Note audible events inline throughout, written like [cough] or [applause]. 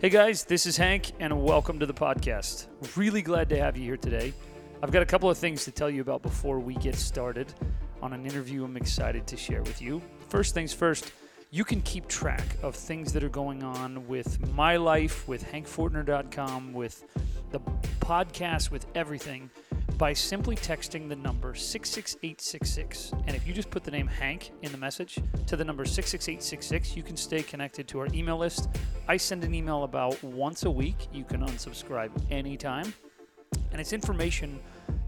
Hey guys, this is Hank, and welcome to the podcast. Really glad to have you here today. I've got a couple of things to tell you about before we get started on an interview I'm excited to share with you. First things first, you can keep track of things that are going on with my life, with hankfortner.com, with the podcast, with everything by simply texting the number 66866. And if you just put the name Hank in the message to the number 66866, you can stay connected to our email list. I send an email about once a week. You can unsubscribe anytime. And it's information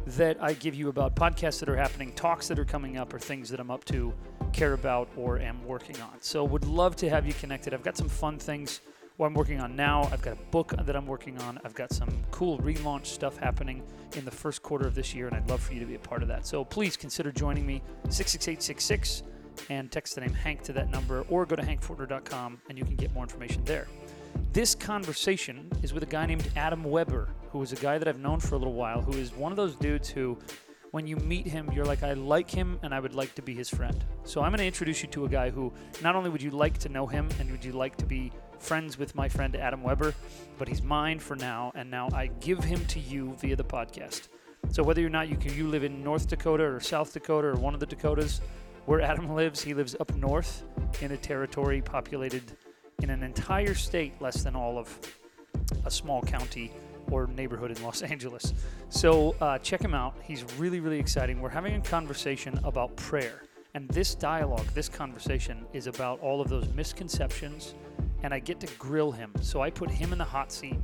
that I give you about podcasts that are happening, talks that are coming up, or things that I'm up to, care about, or am working on. So, would love to have you connected. I've got some fun things what I'm working on now. I've got a book that I'm working on. I've got some cool relaunch stuff happening in the first quarter of this year, and I'd love for you to be a part of that. So please consider joining me, 66866, and text the name Hank to that number, or go to hankfortner.com and you can get more information there. This conversation is with a guy named Adam Weber, who is a guy that I've known for a little while, who is one of those dudes who when you meet him, you're like, I like him and I would like to be his friend. So I'm going to introduce you to a guy who not only would you like to know him and would you like to be friends with my friend Adam Weber, but he's mine for now, and now I give him to you via the podcast. So whether or not you can, you live in North Dakota or South Dakota or one of the Dakotas, where Adam [laughs] lives, he lives up north in a territory populated in an entire state less than all of a small county or neighborhood in Los [laughs] Angeles. So uh, check him out. He's really, really exciting. We're having a conversation about prayer. And this dialogue, this conversation, is about all of those misconceptions, and I get to grill him. So I put him in the hot seat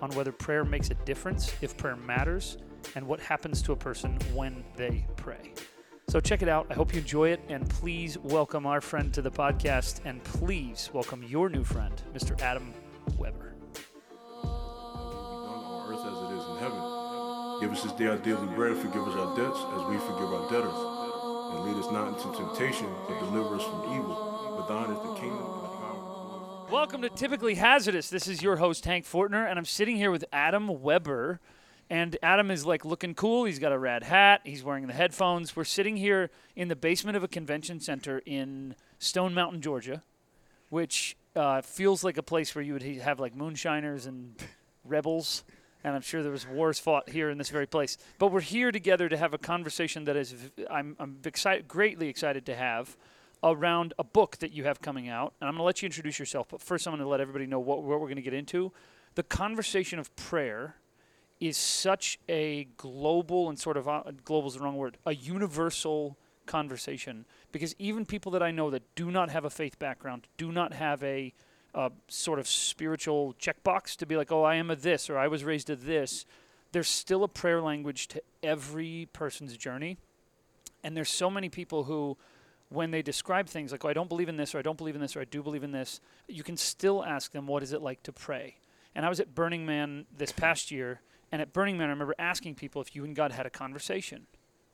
on whether prayer makes a difference, if prayer matters, and what happens to a person when they pray. So check it out. I hope you enjoy it, and please welcome our friend to the podcast, and please welcome your new friend, Mr. Adam Weber. As it is in heaven, Give us this day our daily bread, forgive us our debts as we forgive our debtors. And lead us not into temptation, but deliver us from evil. For thine is the kingdom. Welcome to Typically Hazardous. This is your host, Hank Fortner, and I'm sitting here with Adam Weber. And Adam is like looking cool. He's got a rad hat. He's wearing the headphones. We're sitting here in the basement of a convention center in Stone Mountain, Georgia, which uh, feels like a place where you would have like moonshiners and rebels and I'm sure there was wars fought here in this very place. But we're here together to have a conversation that is I'm, I'm excited, greatly excited to have around a book that you have coming out. And I'm going to let you introduce yourself, but first I'm going to let everybody know what, what we're going to get into. The conversation of prayer is such a global and sort of uh, global is the wrong word, a universal conversation because even people that I know that do not have a faith background, do not have a a sort of spiritual checkbox to be like, oh, I am a this or I was raised a this. There's still a prayer language to every person's journey. And there's so many people who, when they describe things like, oh, I don't believe in this or I don't believe in this or I do believe in this, you can still ask them, what is it like to pray? And I was at Burning Man this past year. And at Burning Man, I remember asking people if you and God had a conversation.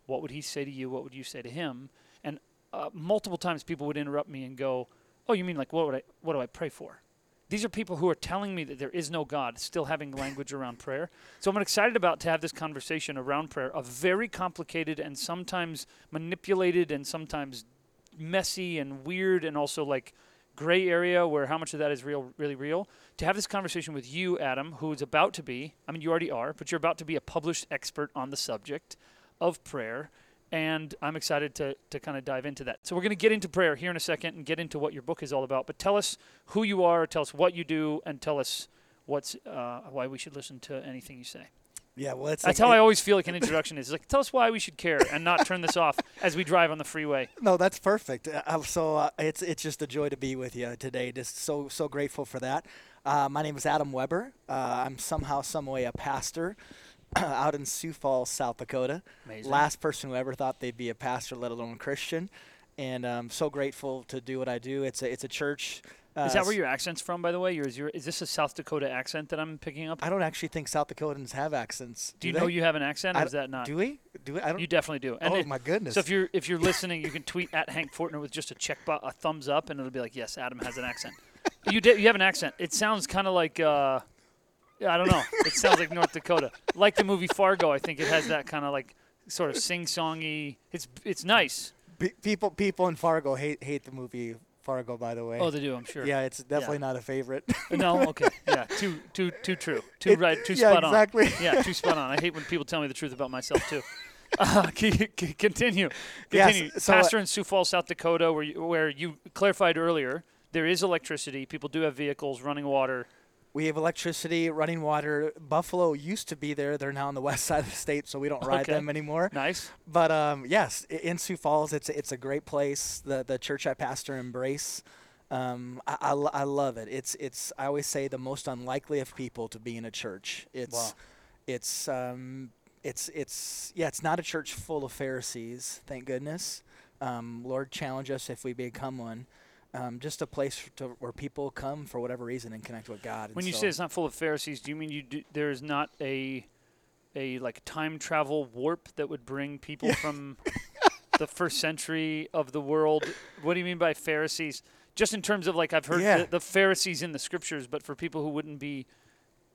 What would he say to you? What would you say to him? And uh, multiple times people would interrupt me and go, Oh, you mean like what would I what do I pray for? These are people who are telling me that there is no God, still having language around prayer. So I'm excited about to have this conversation around prayer, a very complicated and sometimes manipulated and sometimes messy and weird and also like gray area where how much of that is real really real to have this conversation with you adam who is about to be i mean you already are but you're about to be a published expert on the subject of prayer and I'm excited to, to kind of dive into that. So, we're going to get into prayer here in a second and get into what your book is all about. But tell us who you are, tell us what you do, and tell us what's uh, why we should listen to anything you say. Yeah, well, that's like, how it, I always feel like an introduction is. like, tell us why we should care and not turn this off as we drive on the freeway. [laughs] No, that's perfect. Uh, so uh, it's it's just a joy to be with you today. Just so so grateful for that. Uh, my name is Adam Weber. Uh, I'm somehow, some way, a pastor. [clears throat] out in Sioux Falls, South Dakota. Amazing. Last person who ever thought they'd be a pastor, let alone a Christian. And I'm so grateful to do what I do. It's a, it's a church. Uh, is that where your accent's from, by the way? Your, is, your, is this a South Dakota accent that I'm picking up? I don't actually think South Dakotans have accents. Do, do you they? know you have an accent, or is that not? Do we? Do we? I don't. You definitely do. And oh it, my goodness! So if you're if you're listening, you can tweet at Hank Fortner with just a check bo- a thumbs up, and it'll be like, yes, Adam has an accent. you did. You have an accent. It sounds kind of like. Uh, I don't know. It sounds like North Dakota. Like the movie Fargo, I think it has that kind of like sort of sing-songy. It's it's nice. people people in Fargo hate hate the movie Fargo, by the way. Oh, they do. I'm sure. yeah, it's definitely not a favorite. [laughs] No. Okay. Yeah. Too. Too. Too true. Too It- right. Too yeah, spot on. exactly. Yeah. Too [laughs] spot on. I hate when people tell me the truth about myself too. [laughs] Uh, c- c- continue. Yes, Continue. so, uh, Pastor in Sioux Falls, South Dakota, where you, where you clarified earlier, there is electricity. People do have vehicles, running water. We have electricity, running water. Buffalo used to be there. They're now on the [laughs] west side of the state, so we don't ride Okay. them anymore. Nice. But um, yes, in Sioux Falls, it's it's a great place. The the church I pastor embrace. Um, I, I, I love it. It's it's I always say the most unlikely of people to be in a church. It's Wow. it's um, it's it's yeah. It's not a church full of Pharisees. Thank goodness. Um, Lord challenge us if we become one. Um, just a place to, where people come for whatever reason and connect with God. And When you so- say it's not full of Pharisees, do you mean you do, there is not a a like time travel warp that would bring people from [laughs] the first century of the world? What do you mean by Pharisees? Just in terms of like I've heard Yeah. the, the Pharisees in the scriptures, but for people who wouldn't be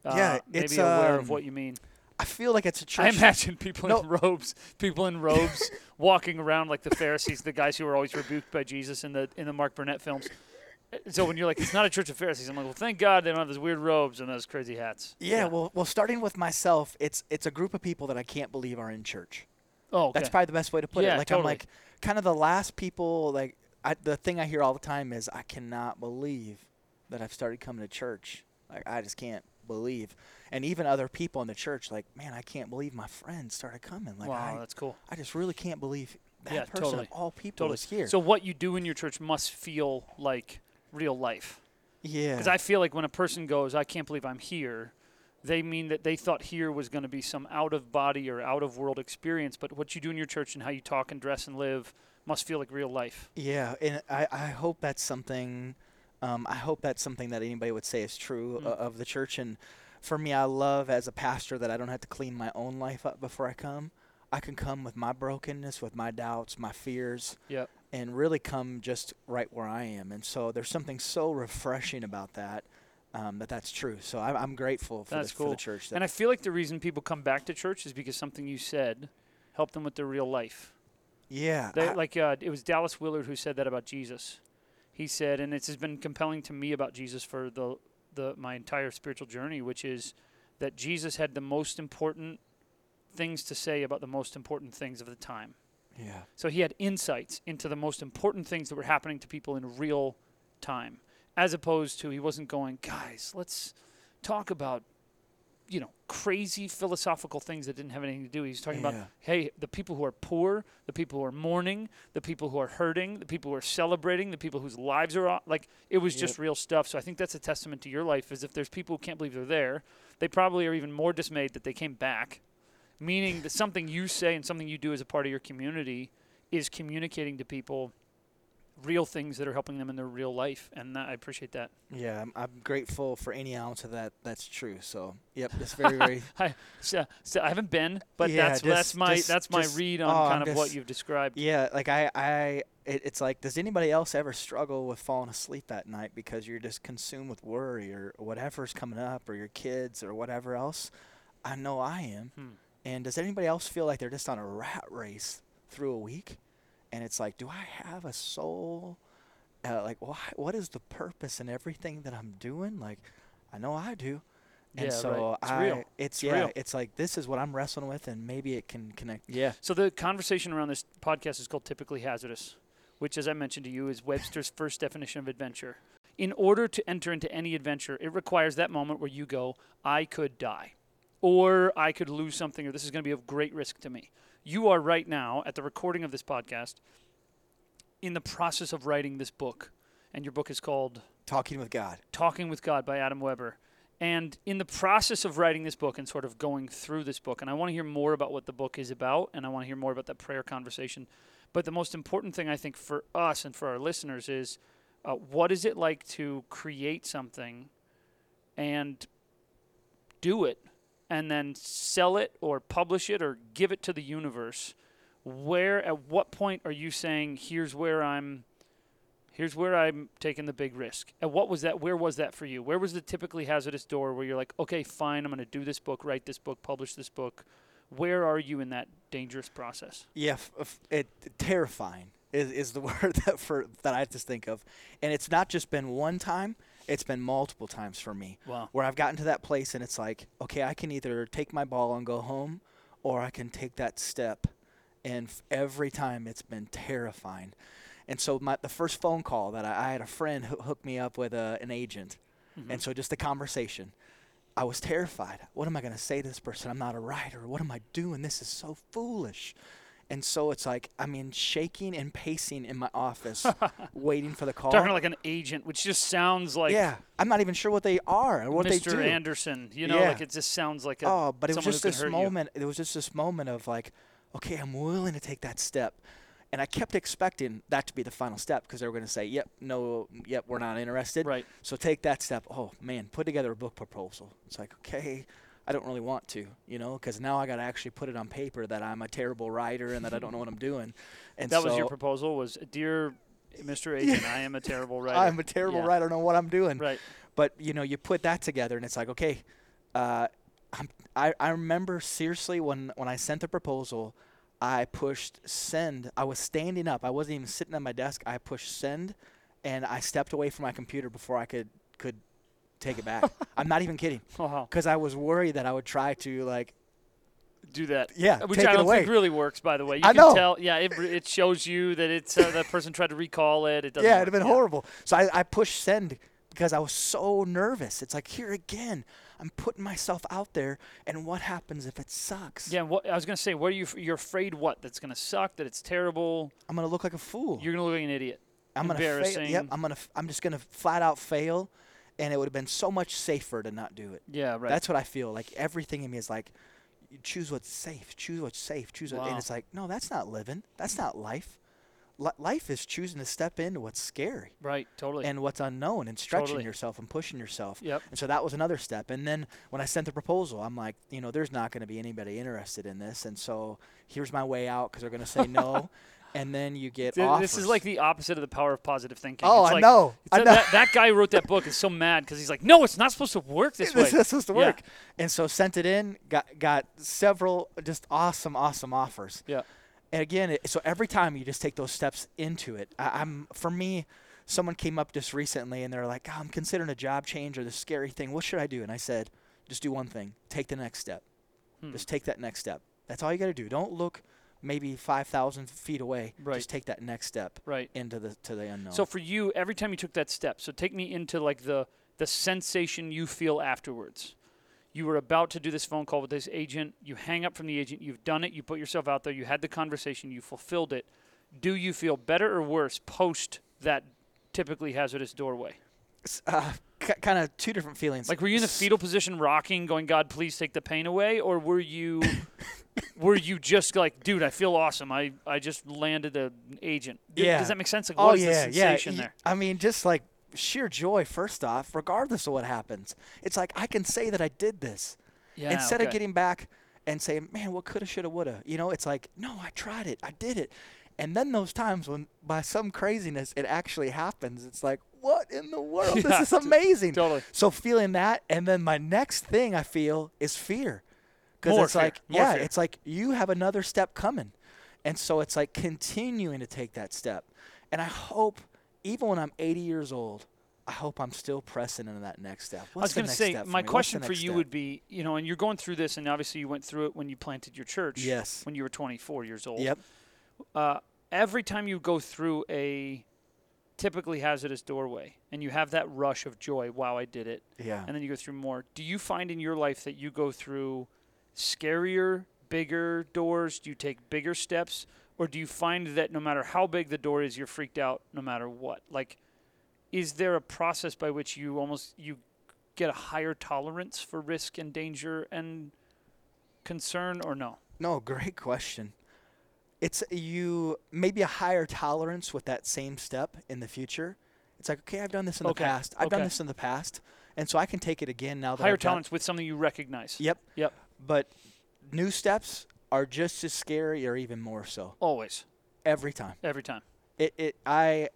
uh, Yeah, maybe aware of um, what you mean. I feel like it's a church. I imagine people No. in robes, people in robes [laughs] walking around like the Pharisees, the guys who were always rebuked by Jesus in the in the Mark Burnett films. So when you're like, it's not a church of Pharisees, I'm like, well, thank God they don't have those weird robes and those crazy hats. Yeah, well, well, starting with myself, it's it's a group of people that I can't believe are in church. oh, okay. That's probably the best way to put Yeah, it. Like totally. I'm like kind of the last people. Like I, the thing I hear all the time is I cannot believe that I've started coming to church. Like I just can't believe. And even other people in the church, like man, I can't believe my friends started coming. Like wow, I, that's cool. I just really can't believe that Yeah, person totally. of all people Totally. is here. So what you do in your church must feel like real life. yeah, Because I feel like when a person goes, I can't believe I'm here, they mean that they thought here was going to be some out of body or out of world experience. But what you do in your church and how you talk and dress and live must feel like real life. Yeah, and I, I hope that's something. Um, I hope that's something that anybody would say is true Mm. o- of the church. And for me, I love as a pastor that I don't have to clean my own life up before I come. I can come with my brokenness, with my doubts, my fears, Yep. and really come just right where I am. And so there's something so refreshing about that. Um, that that's true. So I'm, I'm grateful for, That's the, for cool. the church. And I feel like the reason people come back to church is because something you said helped them with their real life. yeah, They, I- like uh, it was Dallas Willard who said that about Jesus. He said, and this has been compelling to me about Jesus for the the my entire spiritual journey, which is that Jesus had the most important things to say about the most important things of the time. yeah, So he had insights into the most important things that were happening to people in real time, as opposed to he wasn't going, guys, let's talk about, you know, crazy philosophical things that didn't have anything to do. He's talking about, hey, the people who are poor, the people who are mourning, the people who are hurting, the people who are celebrating, the people whose lives are on, like it was just real stuff. So I think that's a testament to your life. Is if there's people who can't believe they're there, they probably are even more dismayed that they came back meaning that something you say and something you do as a part of your community is communicating to people real things that are helping them in their real life and that, i appreciate that yeah. I'm, I'm grateful for any ounce of that. That's true. So yep, it's very very. [laughs] I, so, so i haven't been but Yeah, that's that's my just- that's my just- read on oh, kind I'm of what you've described Yeah, like I, I, it, it's like, does anybody else ever struggle with falling asleep at night because you're just consumed with worry or whatever's coming up or your kids or whatever else? I know I am. Hmm. And does anybody else feel like they're just on a rat race through a week? And it's like, do I have a soul? Uh, like, why, what is the purpose in everything that I'm doing? Like, I know I do. And Yeah, so right. It's I, real. it's It's yeah, real. it's like this is what I'm wrestling with, and maybe it can connect. Yeah, so the conversation around this podcast is called typically hazardous which as i mentioned to you is webster's first definition of adventure in order to enter into any adventure it requires that moment where you go i could die or I could lose something, or this is going to be of great risk to me. You are right now at the recording of this podcast in the process of writing this book, and your book is called talking with God. Talking with God by Adam Weber. And in the process of writing this book and sort of going through this book, and I want to hear more about what the book is about, and I want to hear more about that prayer conversation. But the most important thing I think for us and for our listeners is uh, what is it like to create something and do it and then sell it or publish it or give it to the universe? Where, at what point are you saying, here's where I'm here's where I'm taking the big risk. And what was that? Where was that for you? Where was the typically hazardous door where you're like, okay, fine, I'm going to do this book, write this book, publish this book? Where are you in that dangerous process? Yeah, f- f- it terrifying. is, is the [laughs] word that for that I just think of, and it's not just been one time; it's been multiple times for me Wow. where I've gotten to that place and it's like, okay, I can either take my ball and go home, or I can take that step, and f- every time it's been terrifying. And so my the first phone call that I, I had a friend who hooked me up with a, an agent, Mm-hmm. and so just the conversation. I was terrified. What am I going to say to this person? I'm not a writer. What am I doing? This is so foolish. And so it's like, I mean, shaking and pacing in my office, [laughs] waiting for the call. Talking like an agent, which just sounds like yeah, I'm not even sure what they are or what they do. Mr. Anderson. You know, Yeah. like it just sounds like a. oh, but it was just this hurt you. moment. It was just this moment of like, okay, I'm willing to take that step. And I kept expecting that to be the final step because they were going to say, "Yep, no, yep, we're not interested." Right. So take that step. Oh man, put together a book proposal. It's like, okay, I don't really want to, you know, because now I got to actually put it on paper that I'm a terrible writer and that I don't know what I'm doing. [laughs] And That so was your proposal. Was dear Mr. [laughs] Agent, I am a terrible [laughs] writer. I'm a terrible Yeah. writer. I don't know what I'm doing. Right. But you know, you put that together, and it's like, okay, uh, I'm, I I remember seriously when when I sent the proposal, I pushed send. I was standing up. I wasn't even sitting at my desk. I pushed send, and I stepped away from my computer before I could could take it back. [laughs] I'm not even kidding, because I was worried that I would try to like, Do that. yeah, Which I don't away. think really works, by the way. You I can know. tell. Yeah, it, it shows you that it's uh, that person tried to recall it. It doesn't. yeah, it'd have been horrible. So I, I pushed send because I was so nervous. It's like here again, I'm putting myself out there, and what happens if it sucks? Yeah. What I was gonna say. What are you? You're afraid what? That's gonna suck. That it's terrible. I'm gonna look like a fool. You're gonna look like an idiot. I'm gonna fail. embarrassing. Yep, I'm gonna. f- I'm just gonna flat out fail, and it would have been so much safer to not do it. Yeah. Right. That's what I feel. Like everything in me is like, you choose what's safe. Choose what's safe. Choose what, Wow. and it's like, no, that's not living. That's not life. Li- life is choosing to step into what's scary right. Totally. and what's unknown and stretching Totally. yourself and pushing yourself. yep. And so that was another step. And then when I sent the proposal, I'm like, you know, there's not going to be anybody interested in this. And so here's my way out because they're going to say no. [laughs] and then you get Th- offers. This is like the opposite of the power of positive thinking. Oh, It's I like- know. it's I a- know. That, that guy who wrote that book is so mad because he's like, no, it's not supposed to work this [laughs] way. this is supposed to Yeah. work. And so sent it in, got got several just awesome, awesome offers. Yeah. And again, it, so every time you just take those steps into it, I, I'm for me, someone came up just recently and they're like, oh, I'm considering a job change or this scary thing. What should I do? And I said, just do one thing. Take the next step. Hmm. Just take that next step. That's all you got to do. Don't look maybe 5,000 feet away. Right. Just take that next step Right. into the to the unknown. So for you, every time you took that step, so take me into like the the sensation you feel afterwards. You were about to do this phone call with this agent. You hang up from the agent. You've done it. You put yourself out there. You had the conversation. You fulfilled it. Do you feel better or worse post that typically hazardous doorway? Uh, kind of two different feelings. Like, were you in the fetal position, rocking, going, "God, please take the pain away," or were you, [laughs] were you just like, "Dude, I feel awesome. I, I just landed an agent." Yeah. Does that make sense? Like, Oh what is yeah, the yeah. sensation y- there? I mean, just like sheer joy. First off, regardless of what happens, it's like I can say that I did this Yeah. instead of getting back and saying, "Man, what coulda, shoulda, woulda." You know, it's like, no, I tried it. I did it. And then those times when, by some craziness, it actually happens. It's like, what in the world? [laughs] Yeah, this is amazing. totally. So feeling that, and then my next thing I feel is fear, because it's fear, like, more yeah, fear. it's like you have another step coming, and so it's like continuing to take that step. And I hope, even when I'm 80 years old, I hope I'm still pressing into that next step. What's I was going to say, my me? What's the question for you step? would be, you know, and you're going through this, and obviously you went through it when you planted your church. Yes. When you were 24 years old. Yep. Uh, every time you go through a typically hazardous doorway, and you have that rush of joy, wow, I did it, Yeah. and then you go through more. Do you find in your life that you go through scarier, bigger doors? Do you take bigger steps? Or do you find that no matter how big the door is, you're freaked out no matter what? Like, is there a process by which you almost you get a higher tolerance for risk and danger and concern, or no? No, great question. It's you maybe a higher tolerance with that same step in the future. It's like, okay, I've done this in Okay, the past. I've done this in the past, and so I can take it again now that Higher I've done- tolerance with something you recognize. Yep. Yep. But new steps are just as scary, or even more so, Always, every time. every time. It, it, I,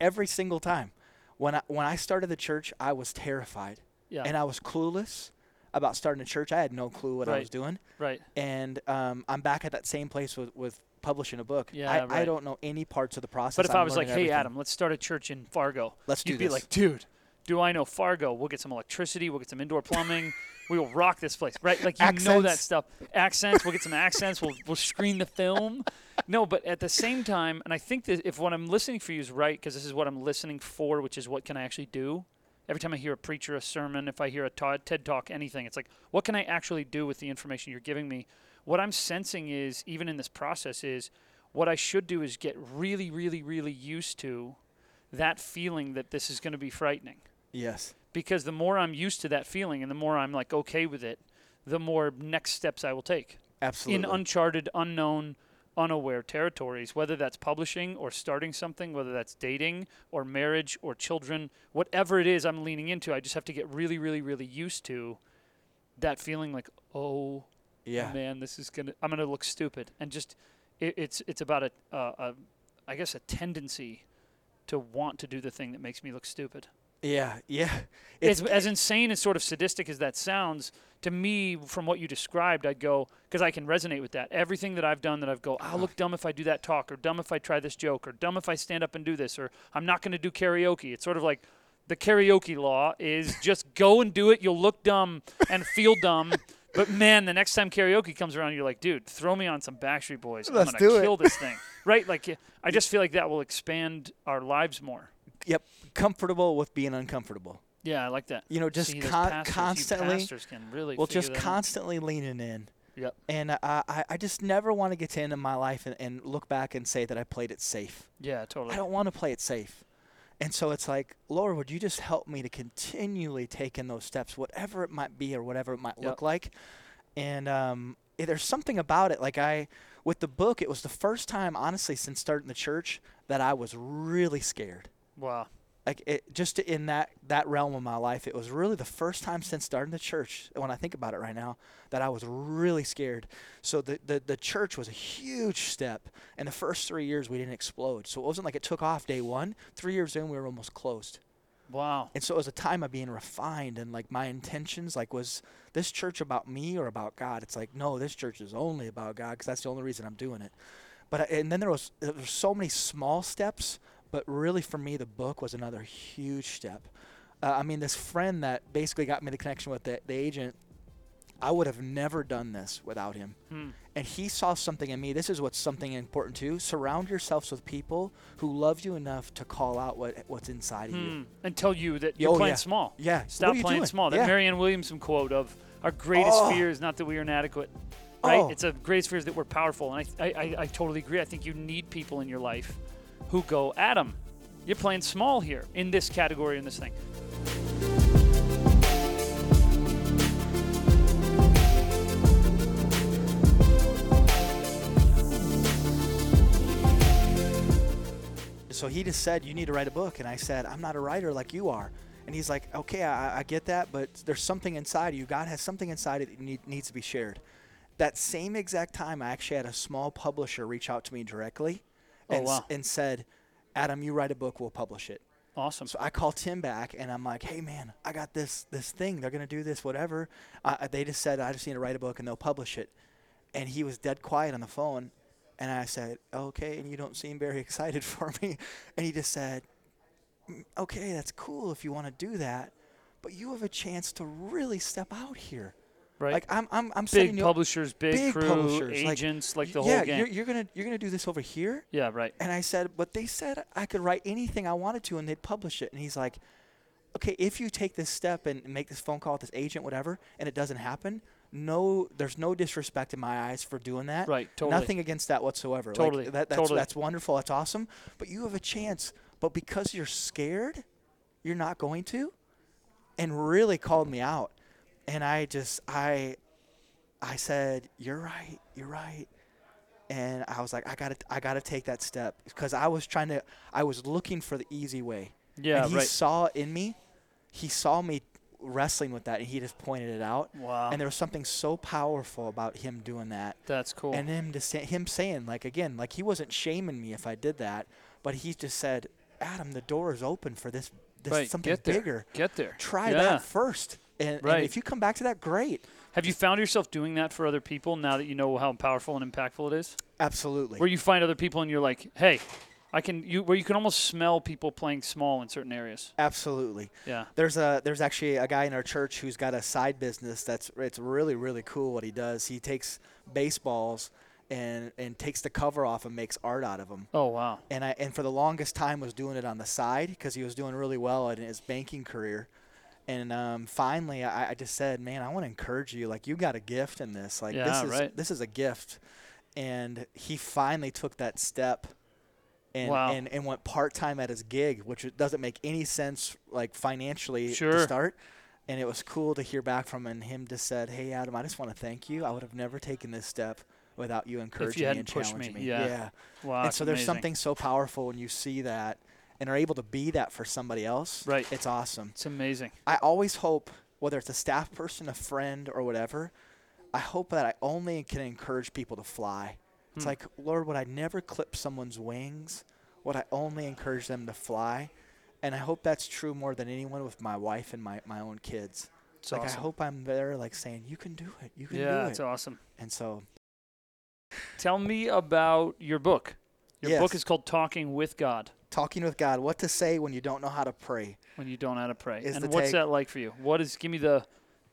every single time. When I when I started the church, I was terrified, Yeah. and I was clueless about starting a church. I had no clue what I was doing. right. and um, I'm back at that same place with, with publishing a book. Yeah, I, I don't know any parts of the process. But if I'm i was like, hey, everything. Adam, let's start a church in Fargo, Let's do you'd be this. like, dude, do I know Fargo? We'll get some electricity. We'll get some indoor plumbing. [laughs] we will rock this place, right? Like you know that stuff. Accents. We'll get some accents. We'll we'll screen the film. No, but at the same time, and I think that if what I'm listening for you is right, because this is what I'm listening for, which is what can I actually do. Every time I hear a preacher, a sermon, if I hear a ta- TED talk, anything, it's like, what can I actually do with the information you're giving me? What I'm sensing is, even in this process, is what I should do is get really, really, really used to that feeling that this is going to be frightening. Yes, because the more I'm used to that feeling and the more I'm like okay with it, the more next steps I will take. Absolutely. in uncharted, unknown, unaware territories, whether that's publishing or starting something, whether that's dating or marriage or children, whatever it is I'm leaning into, I just have to get really, really, really used to that feeling like, oh yeah, man, this is gonna, I'm gonna look stupid, and just it, it's it's about a, uh, a, I guess a tendency to want to do the thing that makes me look stupid. Yeah, yeah. [laughs] as, as insane and sort of sadistic as that sounds to me from what you described i'd go because i can resonate with that. Everything that i've done that i've go i'll look dumb if i do that talk or dumb if i try this joke or dumb if i stand up and do this or i'm not going to do karaoke. It's sort of like the karaoke law is just go and do it. You'll look dumb and feel dumb [laughs] but man the next time karaoke comes around you're like dude throw me on some backstreet boys Let's i'm do going it. kill this thing [laughs] right like i just feel like that will expand our lives more yep, comfortable with being uncomfortable. yeah i like that You know, just See, con- pastors, constantly. really Well, just that out. constantly leaning in. Yep. And uh, I, I just never want to get to end of my life and, and look back and say that I played it safe. Yeah, totally. I don't want to play it safe. And so it's like, Lord, would you just help me to continually take in those steps, whatever it might be or whatever it might Yep. look like. And um, there's something about it. Like I, with the book, it was the first time, honestly, since starting the church, that I was really scared. Wow. Like it, just in that that realm of my life, it was really the first time since starting the church. When I think about it right now, that I was really scared. So the the, the church was a huge step. And the first three years we didn't explode. So it wasn't like it took off day one. Three years in, we were almost closed. Wow. And so it was a time of being refined and like my intentions, like was this church about me or about God? It's like no, this church is only about God because that's the only reason I'm doing it. But uh, and then there was there was so many small steps, but really for me the book was another huge step. Uh, I mean, this friend that basically got me the connection with the, the agent, I would have never done this without him. Hmm. And he saw something in me. This is what's something important too. Surround yourselves with people who love you enough to call out what what's inside of you. Hmm. And tell you that you're Oh, playing yeah. small. Yeah. Stop playing doing? small. That Yeah. Marianne Williamson quote of our greatest Oh. fear is not that we are inadequate. Right? Oh. It's a greatest fear is that we're powerful. And I, I, I, I totally agree. I think you need people in your life who go, at Adam, you're playing small here in this category in this thing. so he just said you need to write a book. And i said i'm not a writer like you are. And he's like okay i, I get that but there's something inside you. God has something inside you that need, needs to be shared. That same exact time i actually had a small publisher reach out to me directly and, s- wow. and said adam you write a book we'll publish it Awesome. so I call Tim back and I'm like, "Hey man, I got this this thing. They're gonna do this, whatever." Uh, they just said I just need to write a book and they'll publish it. And he was dead quiet on the phone, and I said, "Okay." And you don't seem very [laughs] excited for me. And he just said, "Mm, "Okay, that's cool if you want to do that, but you have a chance to really step out here. Right? Like I'm I'm I'm big you publishers, big, big crew, publishers, agents, like, the yeah, whole game. you're, you're gonna you're gonna do this over here." yeah, right. And I said, but they said I could write anything I wanted to and they'd publish it. And he's like, okay, if you take this step and make this phone call with this agent, whatever, and it doesn't happen, no, there's no disrespect in my eyes for doing that. Right, totally. Nothing against that whatsoever. Like, Totally, that, that's, totally. that's wonderful. That's awesome. But you have a chance. But because you're scared, you're not going to. And really called me out. And I just, I, I said, you're right. You're right and I was like, I gotta, I gotta take that step because I was trying to, I was looking for the easy way. Yeah, and he right. saw in me, he saw me wrestling with that, and he just pointed it out. Wow. And there was something so powerful about him doing that, That's cool. and him to say, him saying like again, like he wasn't shaming me if I did that, but he just said, Adam, the door is open for this, this right. something Get bigger. Get there. Try yeah. that first, and, and Right. if you come back to that, great. Have you found yourself doing that for other people now that you know how powerful and impactful it is? Absolutely. where you find other people and you're like, hey, I can you where you can almost smell people playing small in certain areas. Absolutely. Yeah. There's a there's actually a guy in our church who's got a side business that's it's really really cool what he does. He takes baseballs and and takes the cover off and makes art out of them. Oh wow. And I and for the longest time was doing it on the side because he was doing really well in his banking career. And um, finally, I, I just said, "Man, I want to encourage you. Like, you got a gift in this. Like, Yeah, this is right. this is a gift." And he finally took that step, and Wow. and, and went part time at his gig, which it doesn't make any sense, like financially Sure. to start. And it was cool to hear back from him. And him just said, "Hey, Adam, I just want to thank you. I would have never taken this step without you encouraging me hadn't and challenging me, me." yeah. yeah. Wow. and so there's amazing. something so powerful when you see that and are able to be that for somebody else. Right. It's awesome. It's amazing. I always hope, whether it's a staff person, a friend, or whatever, I hope that I only can encourage people to fly. It's Hmm. like, Lord, would I never clip someone's wings? Would I only encourage them to fly? And I hope that's true more than anyone with my wife and my, my own kids. It's like awesome. I hope I'm there, like saying, "You can do it. You can yeah, do it." Yeah, it's awesome. And so, Tell me about your book. Your book is called Talking with God talking with God, what to say when you don't know how to pray. when you don't know how to pray. And what's that like for you? What is give me the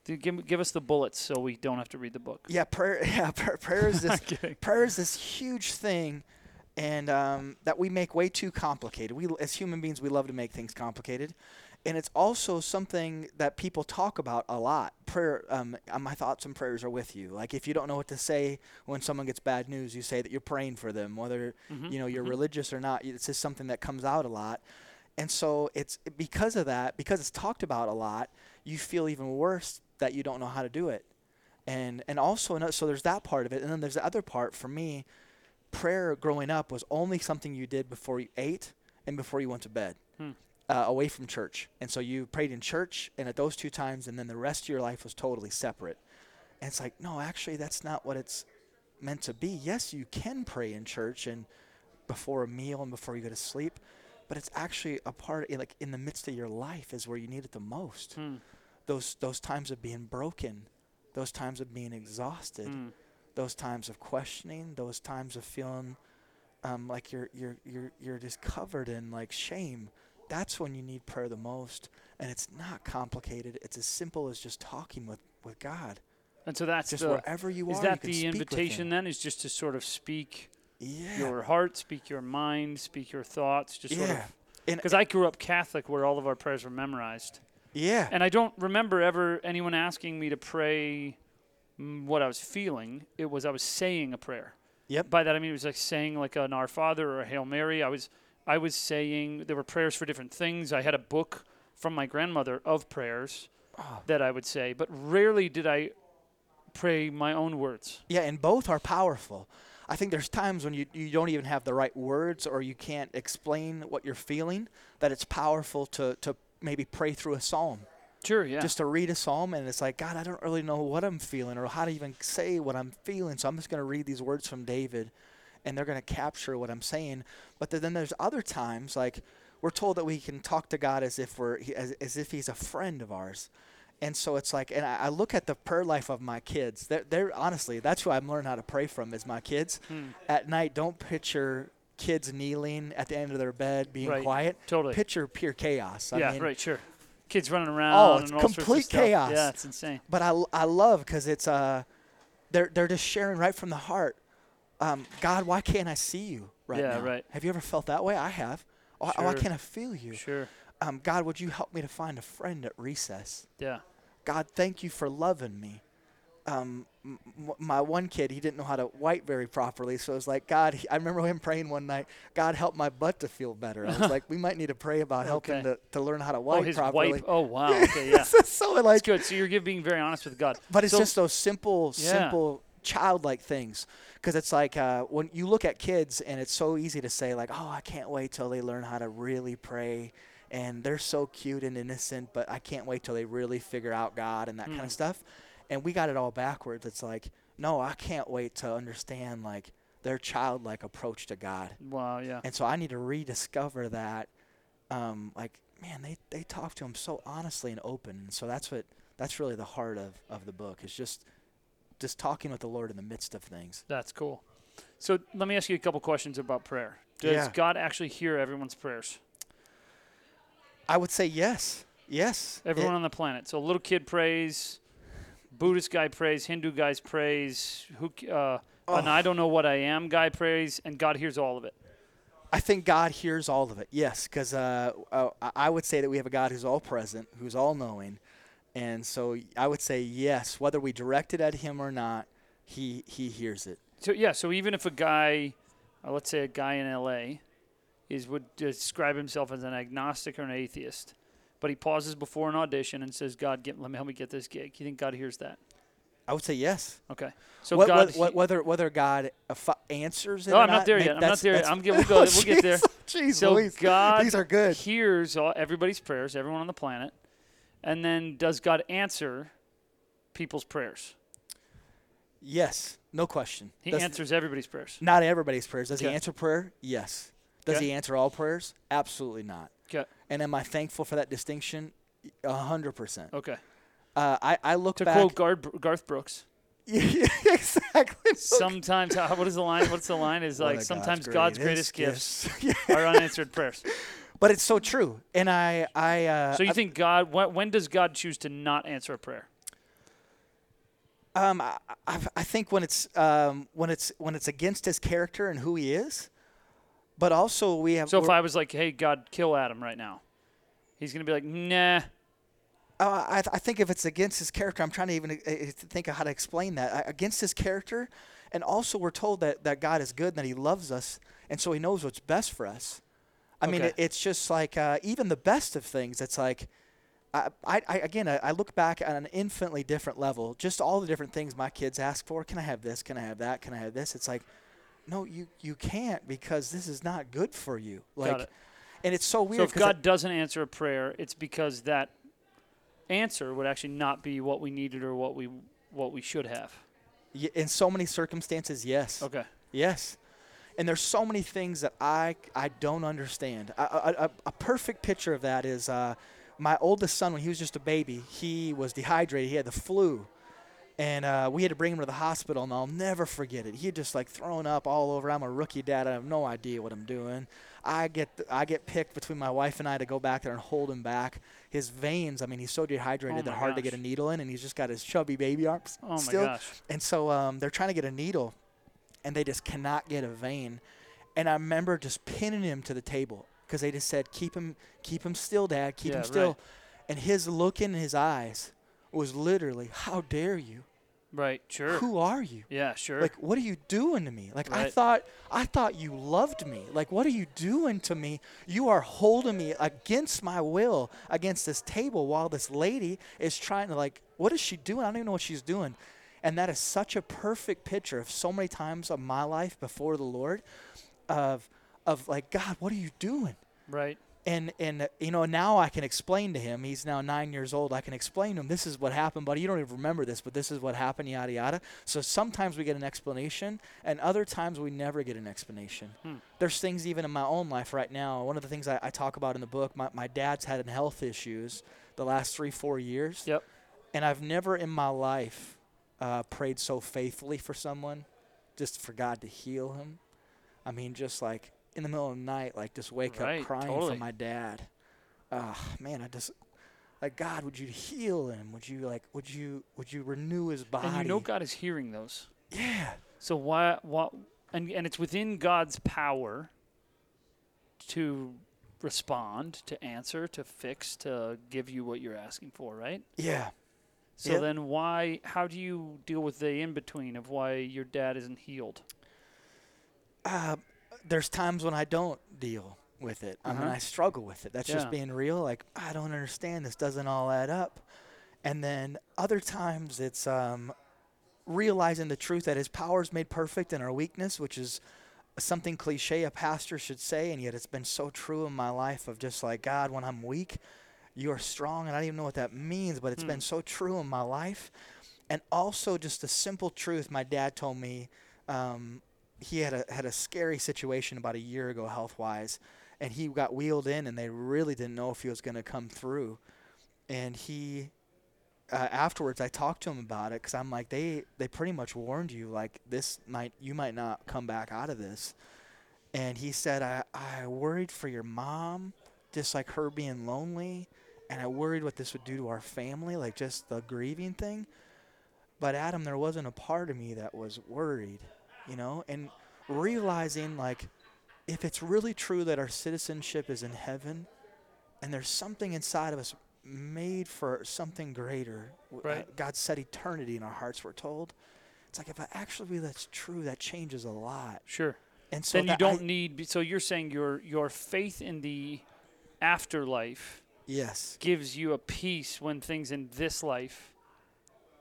give, give us the bullets so we don't have to read the book. Yeah, prayer. [laughs] Yeah, prayer, prayer is [laughs] this. prayer is this huge thing, and um, that we make way too complicated. We, as human beings, we love to make things complicated, and it's also something that people talk about a lot. Prayer. Um, uh, my thoughts and prayers are with you. Like if you don't know what to say when someone gets bad news, you say that you're praying for them, whether Mhm, you know you're mhm. religious or not. It's just something that comes out a lot. And so it's because of that, because it's talked about a lot, you feel even worse that you don't know how to do it. And and also ano- so there's that part of it, and then there's the other part for me. Prayer growing up was only something you did before you ate and before you went to bed, Hmm. Uh, away from church. And so you prayed in church and at those two times, and then the rest of your life was totally separate. And it's like, no, actually, that's not what it's meant to be. Yes, you can pray in church and before a meal and before you go to sleep, but it's actually a part, of, like in the midst of your life, is where you need it the most. Hmm, Those those times of being broken, those times of being exhausted, hmm. those times of questioning, those times of feeling um, like you're you're you're you're just covered in like shame. That's when you need prayer the most, and it's not complicated. It's as simple as just talking with with God. And so that's Just the wherever you is are, that you can the invitation then is just to sort of speak Yeah. your heart, speak your mind, speak your thoughts, just sort yeah. of because I grew up Catholic where all of our prayers were memorized. yeah. And I don't remember ever anyone asking me to pray mm, what I was feeling. It was I was saying a prayer. Yep. By that I mean it was like saying like an Our Father or a Hail Mary. I was I was saying there were prayers for different things. I had a book from my grandmother of prayers Oh. that I would say, but rarely did I pray my own words. Yeah, and both are powerful. I think there's times when you, you don't even have the right words or you can't explain what you're feeling, that it's powerful to, to maybe pray through a psalm. Sure, yeah. Just to read a psalm and it's like, God, I don't really know what I'm feeling or how to even say what I'm feeling. So I'm just going to read these words from David and they're going to capture what I'm saying. But then there's other times, like we're told that we can talk to God as if we're as, as if He's a friend of ours. And so it's like, and I, I look at the prayer life of my kids. They're, they're honestly, that's who I'm learning how to pray from is my kids. Hmm, At night, don't picture kids kneeling at the end of their bed, being Right. quiet. totally. Picture pure chaos. I yeah, mean, right, sure. Kids running around Oh, and it's all sorts of complete chaos. Yeah, it's insane. but I, I love because it's uh they're they're just sharing right from the heart. Um, God, why can't I see you right Yeah, now? right. Have you ever felt that way? I have. Why, why can't I feel you? Sure. Um, God, would you help me to find a friend at recess? Yeah. God, thank you for loving me. Um, m- my one kid, he didn't know how to wipe very properly, so it was like, God, he- I remember him praying one night, God, help my butt to feel better. I was [laughs] like, we might need to pray about helping Okay. to, to learn how to Oh, wipe his properly. wipe. Oh, wow. [laughs] Okay, yeah. so like, That's good. So you're being very honest with God. But it's So- just those simple, Yeah. simple childlike things. Because it's like uh, when you look at kids, and it's so easy to say like, "Oh, I can't wait till they learn how to really pray," and they're so cute and innocent, but I can't wait till they really figure out God and that kind Mm. of stuff. And we got it all backwards. It's like, no, I can't wait to understand like their childlike approach to God. Wow, yeah. And so I need to rediscover that. Um, like, man, they, they talk to him so honestly and open. And so that's what that's really the heart of, of the book is just just talking with the Lord in the midst of things. That's cool. So let me ask you a couple questions about prayer. Does Yeah. God actually hear everyone's prayers? I would say yes. Yes. It- Everyone on the planet. So a little kid prays, Buddhist guy prays, Hindu guys prays, who uh, an Oh. I don't know what I am guy prays, and God hears all of it. I think God hears all of it. Yes, because uh, uh, I- I would say that we have a God who's all present, who's all knowing, and so I would say yes, whether we direct it at Him or not, He He hears it. So yeah, so even if a guy, uh, let's say a guy in L.A. is would describe himself as an agnostic or an atheist, but he pauses before an audition and says, "God, get, let me help me get this gig." You think God hears that? I would say yes. Okay. So What- God, what- whether whether God answers it. No, I'm not there yet. I'm not there yet. I'm get- we'll go- we'll get [laughs] there. Jeez, so Louise. God these are good. hears all, everybody's prayers, everyone on the planet, and then does God answer people's prayers? Yes, no question. He Does- answers everybody's prayers. Not everybody's prayers. Does Okay. He answer prayer? Yes. Does Okay. He answer all prayers? Absolutely not. Okay. And am I thankful for that distinction? A hundred percent. Okay. Uh, I I look To back. quote Garth, Garth Brooks, [laughs] exactly. sometimes [laughs] what is the line? What's the line? Is like sometimes God's greatest, gifts. gifts [laughs] are unanswered prayers. But it's so true, and I I uh, So you I- think God? When, when does God choose to not answer a prayer? um I, I, think when it's um when it's when it's against His character and who He is, but also we have. So if I was like, "Hey, God, kill Adam right now," he's gonna be like, "Nah." Uh, I, I think if it's against his character, I'm trying to even uh, uh, think of how to explain that. I, against his character, and also we're told that, that God is good and that he loves us, and so he knows what's best for us. I mean, it, it's just like uh, even the best of things. It's like, I, I, I again, I, I look back at an infinitely different level. Just all the different things my kids ask for. Can I have this? Can I have that? Can I have this? It's like, no, you you can't because this is not good for you. Like, it. and it's so weird. So if God doesn't answer a prayer, it's because that answer would actually not be what we needed or what we what we should have. y- in so many circumstances, yes. Okay. Yes. And there's so many things that I, I don't understand. A, a, a- a perfect picture of that is uh, my oldest son, when he was just a baby, he was dehydrated. He had the flu. And uh, we had to bring him to the hospital, and I'll never forget it. He had just like thrown up all over. I'm a rookie dad. I have no idea what I'm doing. I get I get picked between my wife and I to go back there and hold him back. His veins, I mean, he's so dehydrated Oh they're hard to get a needle in, and he's just got his chubby baby arms Oh my still. gosh. And so um, they're trying to get a needle, and they just cannot get a vein. And I remember just pinning him to the table because they just said, "Keep him, keep him still, Dad. Keep Yeah, him still." right. And his look in his eyes was literally, "How dare you? Right. Sure. Who are you? Yeah. Sure. Like, what are you doing to me? Like, I thought, I thought you loved me. Like, what are you doing to me? You are holding me against my will against this table while this lady is trying to like, what is she doing? I don't even know what she's doing. And that is such a perfect picture of so many times of my life before the Lord, of, of like, God, what are you doing? right. and and you know now I can explain to him. He's now nine years old. I can explain to him this is what happened, buddy. You don't even remember this, but this is what happened. Yada yada. So sometimes we get an explanation, and other times we never get an explanation. Hmm. There's things even in my own life right now. One of the things I, I talk about in the book, my my dad's had health issues the last three four years, Yep. and I've never in my life uh, prayed so faithfully for someone, just for God to heal him. I mean, just like in the middle of the night, like just wake Right, up crying totally. for my dad. Ah, man, I just like God. Would you heal him? Would you like? Would you? Would you renew his body? And you know God is hearing those. yeah, So why? What? And and it's within God's power to respond, to answer, to fix, to give you what you're asking for, right? yeah. So then why how do you deal with the in between of why your dad isn't healed? Uh, there's times when I don't deal with it. I mean, Uh-huh. I struggle with it. That's Yeah. just being real. Like I don't understand. This doesn't all add up. And then other times it's um, realizing the truth that His power is made perfect in our weakness, which is something cliche a pastor should say, and yet it's been so true in my life of just like God, when I'm weak, you are strong, and I don't even know what that means, but it's Hmm. been so true in my life. And also just a simple truth my dad told me. Um, he had a had a scary situation about a year ago health wise, and he got wheeled in, and they really didn't know if he was going to come through. And he uh, afterwards I talked to him about it because I'm like they they pretty much warned you like this might you might not come back out of this, and he said I I worried for your mom, just like her being lonely, and I worried what this would do to our family, like just the grieving thing. But Adam, there wasn't a part of me that was worried, you know, and realizing like if it's really true that our citizenship is in heaven and there's something inside of us made for something greater. Right. God set eternity in our hearts, we're told. It's like if I actually believe that's true, that changes a lot. Sure. And so then you don't I- need. So you're saying your your faith in the afterlife yes, gives you a peace when things in this life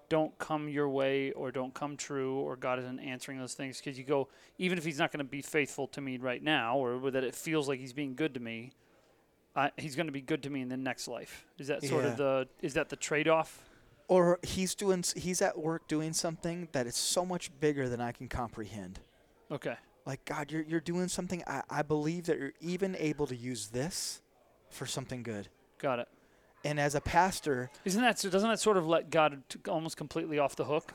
don't come your way or don't come true or God isn't answering those things because you go even if he's not going to be faithful to me right now or that it feels like he's being good to me I, he's going to be good to me in the next life is that sort Yeah. of the is that the trade-off or he's doing he's at work doing something that is so much bigger than I can comprehend. okay Like God, you're you're doing something. I, I believe that you're even able to use this for something good. got it And as a pastor, Isn't that? Doesn't that sort of let God almost completely off the hook?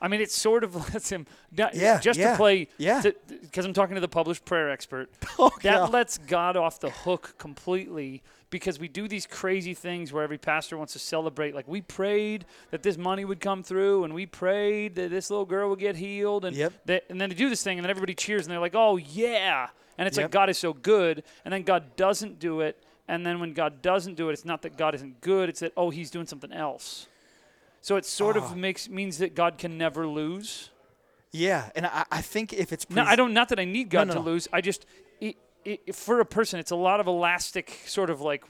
I mean, it sort of [laughs] lets him. Yeah, Just yeah, to play. yeah. Because I'm talking to the published prayer expert. [laughs] oh, That God. lets God off the hook completely because we do these crazy things where every pastor wants to celebrate. Like we prayed that this money would come through, and we prayed that this little girl would get healed, and Yep. they, and then they do this thing, and then everybody cheers, and they're like, "Oh yeah!" And it's like God is so good, and then God doesn't do it, and then when God doesn't do it, it's not that God isn't good; it's that oh He's doing something else. So it sort Ah. of makes means that God can never lose. yeah, and I, I think if it's No, I don't. Not that I need God no, to no. lose. I just, i i for a person, it's a lot of elastic sort of like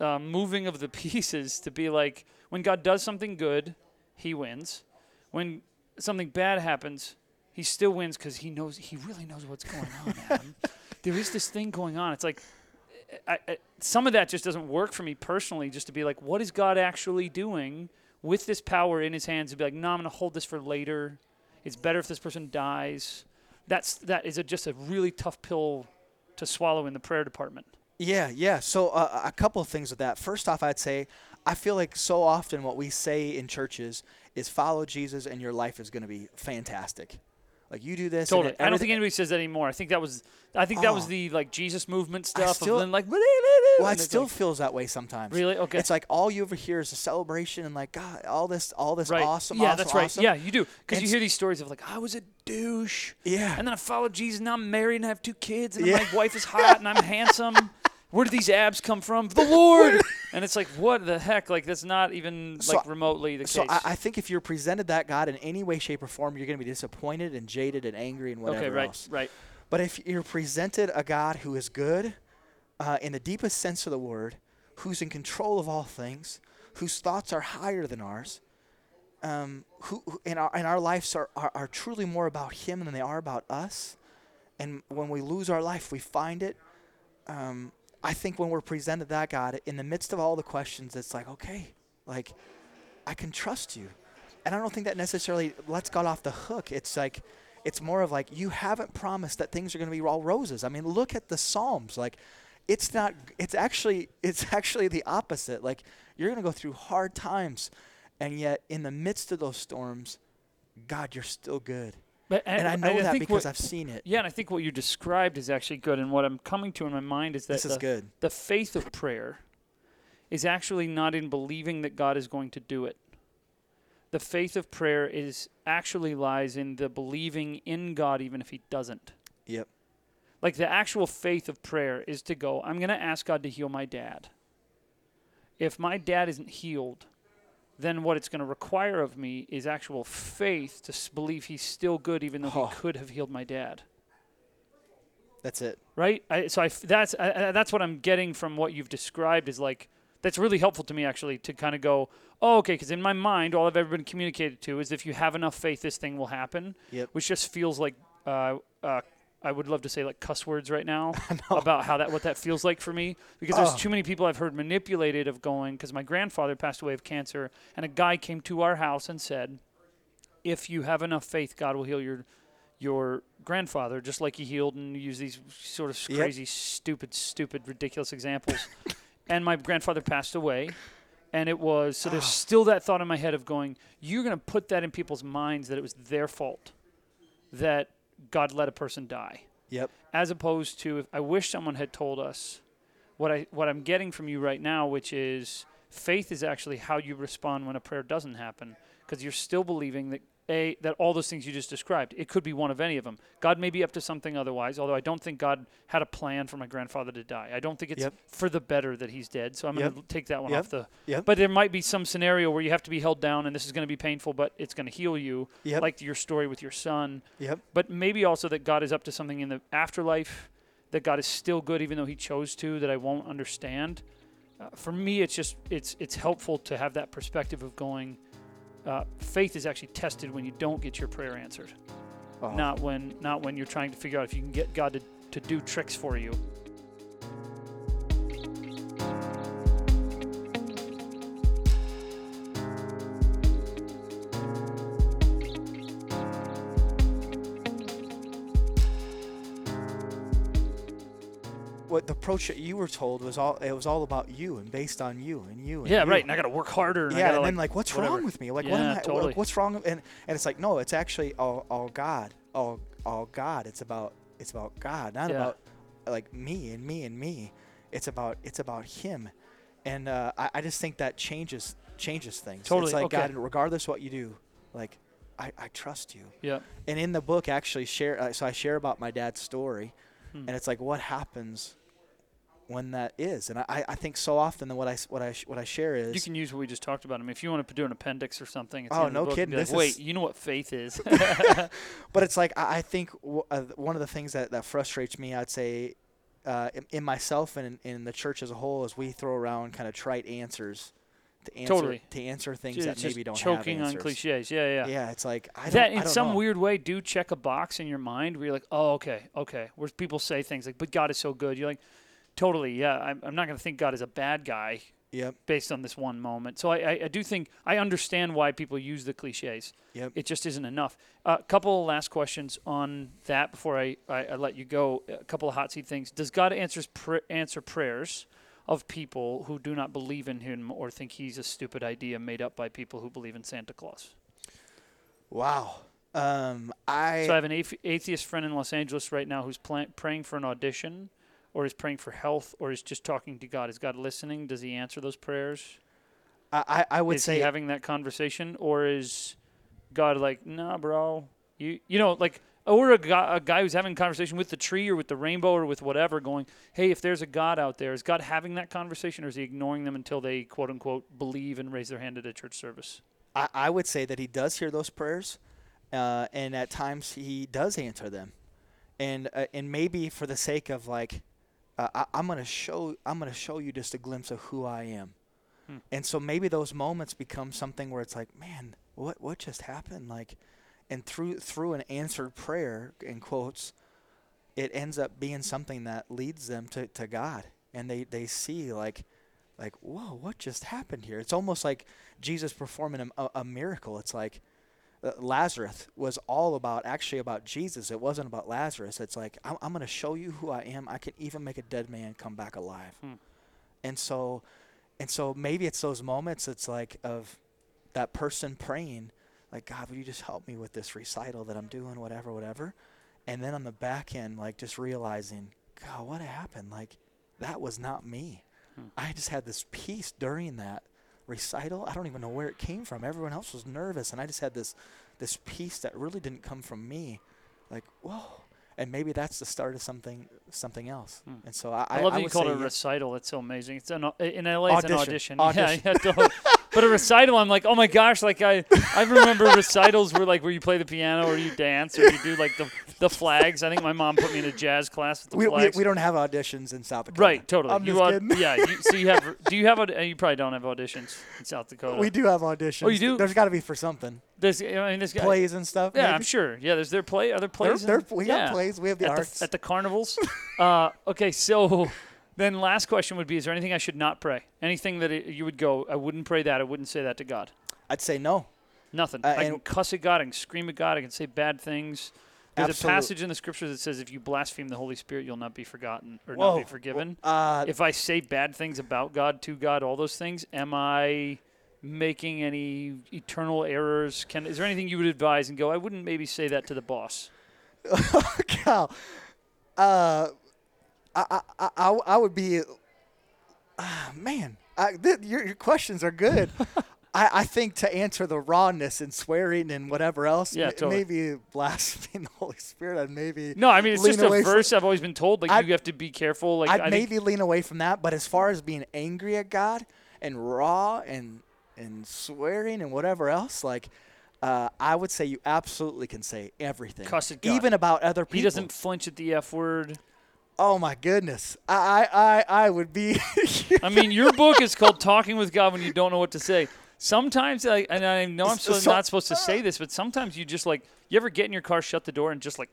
uh, moving of the [laughs] pieces to be like when God does something good, He wins. When something bad happens, He still wins because He knows He really knows what's going on. [laughs] Adam. there is this thing going on. It's like. I, I, some of that just doesn't work for me personally. Just to be like, what is God actually doing with this power in His hands? To be like, no, I'm going to hold this for later. It's better if this person dies. That's that is a, just a really tough pill to swallow in the prayer department. Yeah, yeah. So uh, a couple of things with that. First off, I'd say I feel like so often what we say in churches is follow Jesus and your life is going to be fantastic. Like you do this. and Totally. it- I don't think anybody says that anymore. I think that was I think that was Oh. the like Jesus movement stuff. still- of like Well, it still [laughs] like- feels that way sometimes. really okay. It's like all you ever hear is a celebration and like God, all this, all this right. awesome. yeah, awesome, that's right. awesome. Yeah, you do because you hear these stories of like I was a douche. Yeah. And then I followed Jesus. Now I'm married and I have two kids, and Yeah. my wife is hot and I'm [laughs] handsome. Where do these abs come from? The Lord. [laughs] and it's like, what the heck? Like that's not even So- like remotely the So case. I, I think if you're presented that God in any way, shape, or form, you're going to be disappointed and jaded and angry and whatever okay, right, else. right. But if you're presented a God who is good, uh, in the deepest sense of the word, who's in control of all things, whose thoughts are higher than ours, um, who, who and our and our lives are, are, are truly more about Him than they are about us, and when we lose our life, we find it. Um, I think when we're presented that God in the midst of all the questions, it's like okay, like I can trust you, and I don't think that necessarily lets God off the hook. It's like it's more of like you haven't promised that things are going to be all roses. I mean, look at the Psalms. Like it's not it's actually [laughs] it's actually the opposite. Like you're going to go through hard times and yet in the midst of those storms, God, you're still good. But And I know that think because what- I've seen it. Yeah, and I think what you described is actually good. And what I'm coming to in my mind is that This is the, good. the faith of prayer is actually not in believing that God is going to do it. The faith of prayer is actually lies in the believing in God even if he doesn't. Yep. Like the actual faith of prayer is to go, I'm going to ask God to heal my dad. If my dad isn't healed, then what it's going to require of me is actual faith to believe he's still good even though Oh. he could have healed my dad That's it. right? I, so I that's I- that's what I'm getting from what you've described is like that's really helpful to me actually to kind of go, oh, okay, because in my mind, all I've ever been communicated to is if you have enough faith, this thing will happen. Yep. Which just feels like uh, uh, I would love to say like cuss words right now [laughs] about how that what that feels like for me because there's Oh. too many people I've heard manipulated of going because my grandfather passed away of cancer and a guy came to our house and said, if you have enough faith, God will heal your your grandfather, just like he healed and use these sort of Yep. crazy, stupid, stupid, ridiculous examples. [laughs] and my grandfather passed away, And it was so there's still that thought in my head of going, you're going to put that in people's minds that it was their fault that God let a person die, Yep. as opposed to if I wish someone had told us what I what I'm getting from you right now, which is faith is actually how you respond when a prayer doesn't happen, because you're still believing that a that all those things you just described, it could be one of any of them. God may be up to something otherwise, although I don't think God had a plan for my grandfather to die. I don't think it's Yep. for the better that he's dead. So I'm going to take that one Yep. off the. Yep. But there might be some scenario where you have to be held down, and this is going to be painful, but it's going to heal you, Yep. like your story with your son Yep. but maybe also that God is up to something in the afterlife, that God is still good even though He chose to, that I won't understand. Uh, for me, it's just it's it's helpful to have that perspective of going. Uh, faith is actually tested when you don't get your prayer answered, Oh. not when not when you're trying to figure out if you can get God to, to do tricks for you. What the approach that you were told was all it was all about you and based on you and you. And Yeah, you. right. And I got to work harder. And I yeah, and like, then like, what's whatever. wrong with me? Like, what am I? totally. What's wrong? And and it's like, no, it's actually all, all God, all all God. It's about it's about God, not Yeah. about like me and me and me. It's about it's about Him, and uh, I I just think that changes changes things. Totally, It's like okay. God, regardless what you do, like I, I trust you. yeah, And in the book, actually share. Uh, so I share about my dad's story, Hmm. and it's like what happens when that is. And I, I think so often that what I what I what I share is you can use what we just talked about. I mean, if you want to do an appendix or something, it's Oh, no kidding, like, this Wait, you know what faith is? [laughs] but [laughs] it's like I, I think w- uh, one of the things that, that frustrates me, I'd say, uh, in, in myself and in, in the church as a whole, is we throw around kind of trite answers to answer Totally. to answer things It's that maybe don't choking have on cliches. Yeah, yeah. Yeah, it's like I don't, that I in some know. weird way do check a box in your mind where you're like, oh, okay, okay. Where people say things like, but God is so good. You're like, totally, yeah. I'm, I'm not going to think God is a bad guy Yep, based on this one moment. So I, I, I do think I understand why people use the cliches. yep. It just isn't enough. A couple of last questions on that before I, I, I let you go. A couple of hot seat things. Does God answers pr- answer prayers of people who do not believe in Him or think He's a stupid idea made up by people who believe in Santa Claus? Wow. Um, I So I have an athe- atheist friend in Los Angeles right now who's pla- praying for an audition, or is praying for health, or is just talking to God. Is God listening? Does He answer those prayers? I, I would is say he having that conversation, or is God like, nah, bro, you you know like, or a guy, a guy who's having a conversation with the tree or with the rainbow or with whatever, going, hey, if there's a God out there, is God having that conversation, or is He ignoring them until they quote unquote believe and raise their hand at a church service? I, I would say that he does hear those prayers, uh, and at times he does answer them, and uh, and maybe for the sake of like, uh, I, I'm gonna show I'm gonna show you just a glimpse of who I am, Hmm. and so maybe those moments become something where it's like, man, what what just happened? Like, and through through an answered prayer in quotes, it ends up being something that leads them to, to God, and they they see like like whoa what just happened here it's almost like jesus performing a, a miracle it's like lazarus was all about actually about jesus. It wasn't about lazarus. It's like i'm, I'm going to show you who i am. I can even make a dead man come back alive. Hmm. and so and so maybe it's those moments it's like of that person praying like god would you just help me with this recital that i'm doing whatever whatever? And then on the back end like just realizing god what happened? Like that was not me. Hmm. I just had this peace during that recital. I don't even know where it came from. Everyone else was nervous, and I just had this this peace that really didn't come from me. Like whoa, and maybe that's the start of something something else. Hmm. And so I, I, love that you would called it a recital. It's so amazing. It's an in LA. It's an Audition. audition. [laughs] Audition. Yeah, but a recital, I'm like, oh my gosh! Like I, I remember recitals where like where you play the piano or you dance or you do like the the flags. I think my mom put me in a jazz class with the we, we, flags. we don't have auditions in South Dakota. right, totally. I'm you just au- kidding. yeah. You, so you have? Do you have? aud- uh, You probably don't have auditions in South Dakota. We do have auditions. Oh, you do? There's got to be for something. There's, I mean, this guy. Plays and stuff. Yeah, I'm sure. Yeah, there's their play. Other there There, plays? there, in- we yeah. have plays. We have the at arts. the, at the carnivals. [laughs] uh, okay, so [laughs] then last question would be: Is there anything I should not pray? Anything that it, you would go? I wouldn't pray that. I wouldn't say that to God. I'd say no. Nothing. Uh, I can cuss at God. I can scream at God. I can say bad things. There's Absolute- a passage in the scripture that says if you blaspheme the Holy Spirit, you'll not be forgotten or not be forgiven. Uh, if I say bad things about God, to God, all those things, am I making any eternal errors? Can is there anything you would advise and go? I wouldn't maybe say that to the boss. [laughs] Cal, uh, I, I, I, I would be, ah, man, I, th- your, your questions are good. [laughs] I, I think to answer the rawness and swearing and whatever else, Yeah, m- totally. maybe blaspheme [laughs] the Holy Spirit, I'd maybe, No, I mean it's Lean just a away from- verse I've always been told. Like I'd- you have to be careful. Like I'd I think- maybe lean away from that. But as far as being angry at God and raw and and swearing and whatever else, like. Uh, I would say you absolutely can say everything, Cuss at God. even about other people. he doesn't flinch at the F word. Oh my goodness, I I I, I would be. I mean, your [laughs] book is called "Talking with God When You Don't Know What to Say." Sometimes, I, and I know I'm So- not supposed to say this, but sometimes you just like you ever get in your car, shut the door, and just like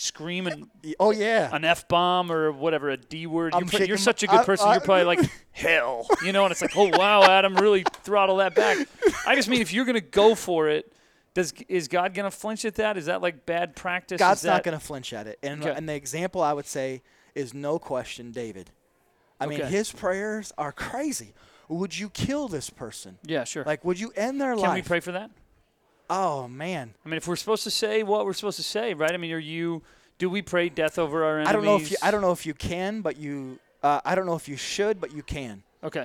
scream an, oh yeah, an f bomb or whatever, a d word. You're, you're such a good person. I- you're probably like [laughs] hell, you know. And it's like, oh wow, Adam really throttle that back. I just mean if you're gonna go for it, does is God gonna flinch at that? Is that like bad practice? God's Is not going to flinch at it. And Okay. and the example I would say is no question David. I mean, Okay. his prayers are crazy. Would you kill this person? Yeah, sure. Like, would you end their Can life? Can we pray for that? Oh man, I mean, if we're supposed to say what we're supposed to say, right? I mean, are you? Do we pray death over our enemies? I don't know if you I don't know if you can, but you uh, I don't know if you should, but you can Okay.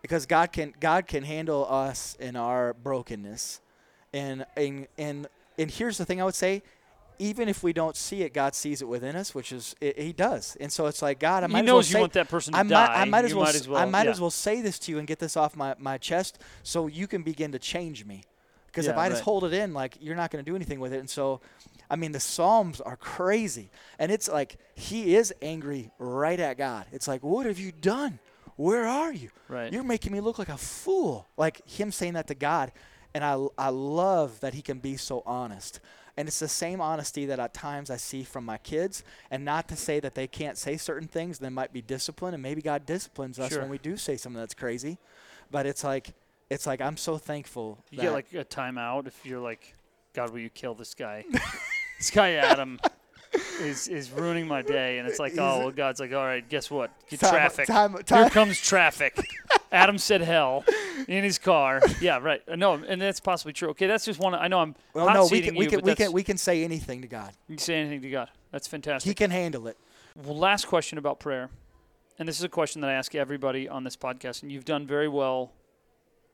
because God can God can handle us in our brokenness, and and and and here's the thing I would say. Even if we don't see it, God sees it within us, which is it, He does, and so it's like God. I He might knows as you well say, want that person to I die. might, I might as well, might as well. I might yeah. as well say this to you and get this off my, my chest, so you can begin to change me. Because if Yeah, I just hold it in, like you're not going to do anything with it. And so, I mean, the Psalms are crazy, and it's like he is angry right at God. It's like, what have you done? Where are you? Right. You're making me look like a fool. Like him saying that to God, and I I love that he can be so honest. And it's the same honesty that at times I see from my kids, and not to say that they can't say certain things. There might be discipline, and maybe God disciplines us Sure. when we do say something that's crazy. But it's like, it's like I'm so thankful. You that get like a timeout if you're like, God, will you kill this guy? [laughs] this guy Adam is is ruining my day, and it's like, oh, well, God's like, all right, guess what? Get Time- traffic. time- Here comes traffic. [laughs] Adam said hell in his car. Yeah, right. No, and that's possibly true. Okay, that's just one. I know I'm well, no, we can we you, can we can we can say anything to God. you can say anything to God. That's fantastic. He can handle it. Well, last question about prayer, and this is a question that I ask everybody on this podcast, and you've done very well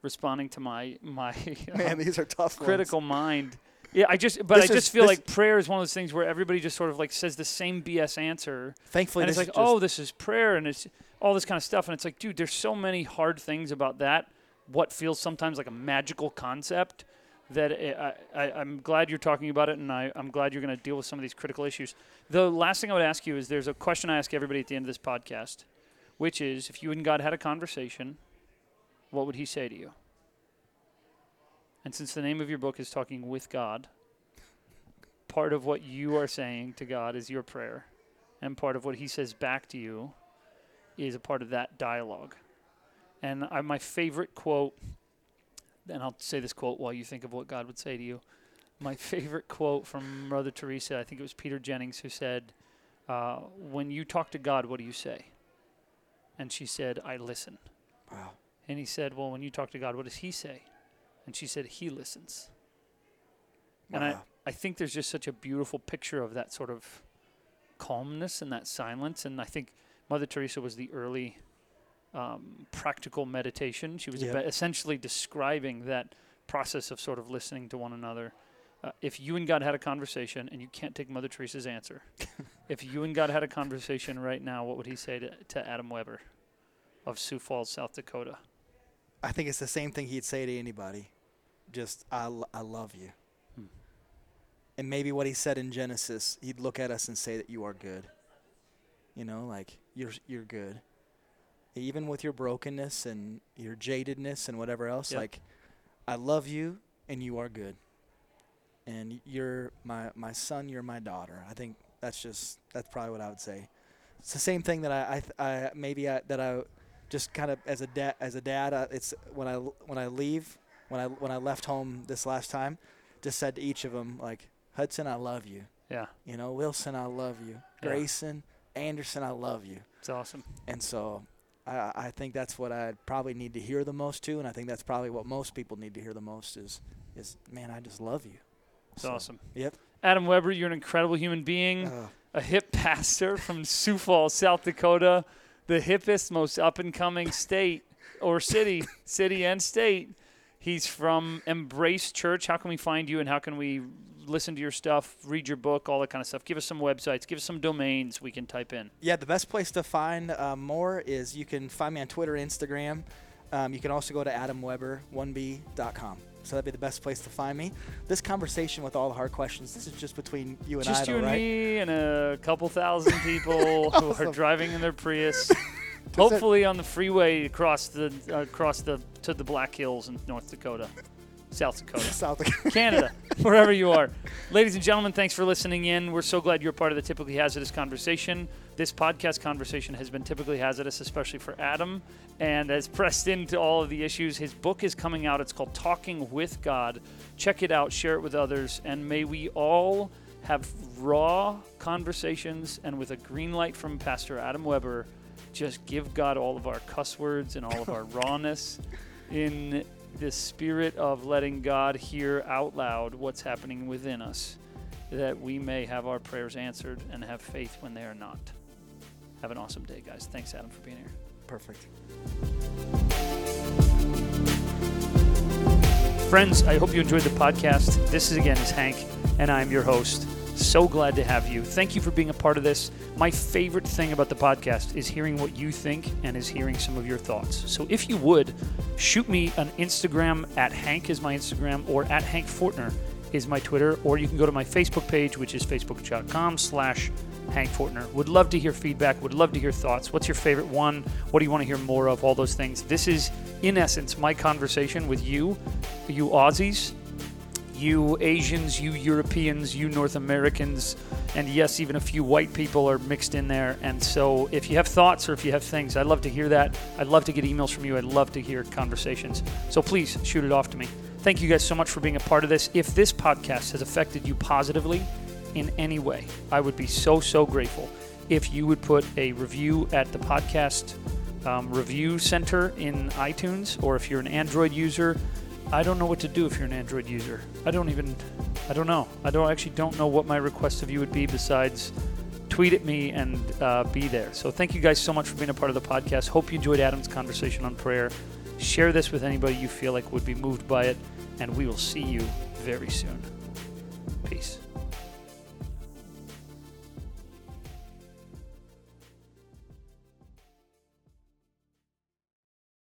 responding to my my [laughs] Man, these are tough. ones. critical mind. Yeah, I just, but I This is- just feel like prayer is one of those things where everybody just sort of like says the same BS answer, Thankfully, and it's like, oh, this is prayer, and it's all this kind of stuff, and it's like, dude, there's so many hard things about that. What feels sometimes like a magical concept that I, I, I'm glad you're talking about it, and I, I'm glad you're going to deal with some of these critical issues. The last thing I would ask you is there's a question I ask everybody at the end of this podcast, which is if you and God had a conversation, what would He say to you? And since the name of your book is talking with God, part of what you are saying to God is your prayer, and part of what He says back to you is a part of that dialogue. And I, my favorite quote, and I'll say this quote while you think of what God would say to you. My [laughs] favorite quote from Mother Teresa, I think it was Peter Jennings, who said, uh, When you talk to God, what do you say? And she said, I listen. wow. And he said, Well, when you talk to God, what does he say? And she said, He listens. And I, I think there's just such a beautiful picture of that sort of calmness and that silence. And I think Mother Teresa was the early um, practical meditation. She was Yep. essentially describing that process of sort of listening to one another. Uh, if you and God had a conversation, and you can't take Mother Teresa's answer, [laughs] if you and God had a conversation right now, what would he say to, to Adam Weber of Sioux Falls, South Dakota? I think it's the same thing he'd say to anybody. Just, I, l- I love you. Hmm. And maybe what he said in Genesis, he'd look at us and say that you are good. You know, like you're you're good. Even with your brokenness and your jadedness and whatever else, Yep. like I love you and you are good. And you're my my son, you're my daughter. I think that's just that's probably what I would say. It's the same thing that I I, th- I maybe I, that I just kind of as a dad as a dad uh, it's when I when I leave when I when I left home this last time just said to each of them like Hudson I love you Yeah. You know, Wilson, I love you. Yeah. Grayson, Anderson, I love you. It's awesome. And so I, I think that's what I probably need to hear the most too, and I think that's probably what most people need to hear the most is, is man, I just love you. It's So, awesome. Yep. Adam Weber, you're an incredible human being, Uh, a hip pastor from Sioux Falls, South Dakota, the hippest, most up and coming state or city, [laughs] city and state. He's from Embrace Church. How can we find you and how can we listen to your stuff, read your book, all that kind of stuff? Give us some websites, give us some domains we can type in. yeah, the best place to find uh, more is you can find me on Twitter, Instagram. Um, you can also go to adamweber1b.com. So that'd be the best place to find me. This conversation with all the hard questions, this is just between you and Just I, though, you and right? me and a couple thousand [laughs] people who are driving in their Prius. [laughs] Hopefully on the freeway across the uh, across the to the Black Hills in North Dakota, South Dakota. [laughs] South Dakota. Canada, wherever you are. Ladies and gentlemen, thanks for listening in. We're so glad you're part of the Typically Hazardous conversation. This podcast conversation has been typically hazardous, especially for Adam, and has pressed into all of the issues. His book is coming out. It's called Talking with God. Check it out, share it with others, and may we all have raw conversations and with a green light from Pastor Adam Weber, just give God all of our cuss words and all of our [laughs] rawness in the spirit of letting God hear out loud what's happening within us, that we may have our prayers answered and have faith when they are not. Have an awesome day, guys. Thanks, Adam, for being here. Perfect. Friends, I hope you enjoyed the podcast. This is again is Hank, and I'm your host. So glad to have you. Thank you for being a part of this. My favorite thing about the podcast is hearing what you think and is hearing some of your thoughts. So if you would, shoot me an Instagram at Hank is my Instagram or at Hank Fortner is my Twitter, or you can go to my Facebook page, which is facebook.com slash Hank Fortner. Would love to hear feedback. Would love to hear thoughts. What's your favorite one? What do you want to hear more of? All those things. This is, in essence, my conversation with you, you Aussies, you Asians, you Europeans, you North Americans, and yes, even a few white people are mixed in there. And so, if you have thoughts or if you have things, I'd love to hear that. I'd love to get emails from you. I'd love to hear conversations. So please shoot it off to me. Thank you guys so much for being a part of this. If this podcast has affected you positively in any way, I would be so, so grateful if you would put a review at the podcast um, review center in iTunes, or if you're an Android user, I don't know what to do if you're an Android user. I don't even, I don't know. I don't actually don't know what my request of you would be besides tweet at me and uh, be there. So thank you guys so much for being a part of the podcast. Hope you enjoyed Adam's conversation on prayer. Share this with anybody you feel like would be moved by it, and we will see you very soon. Peace.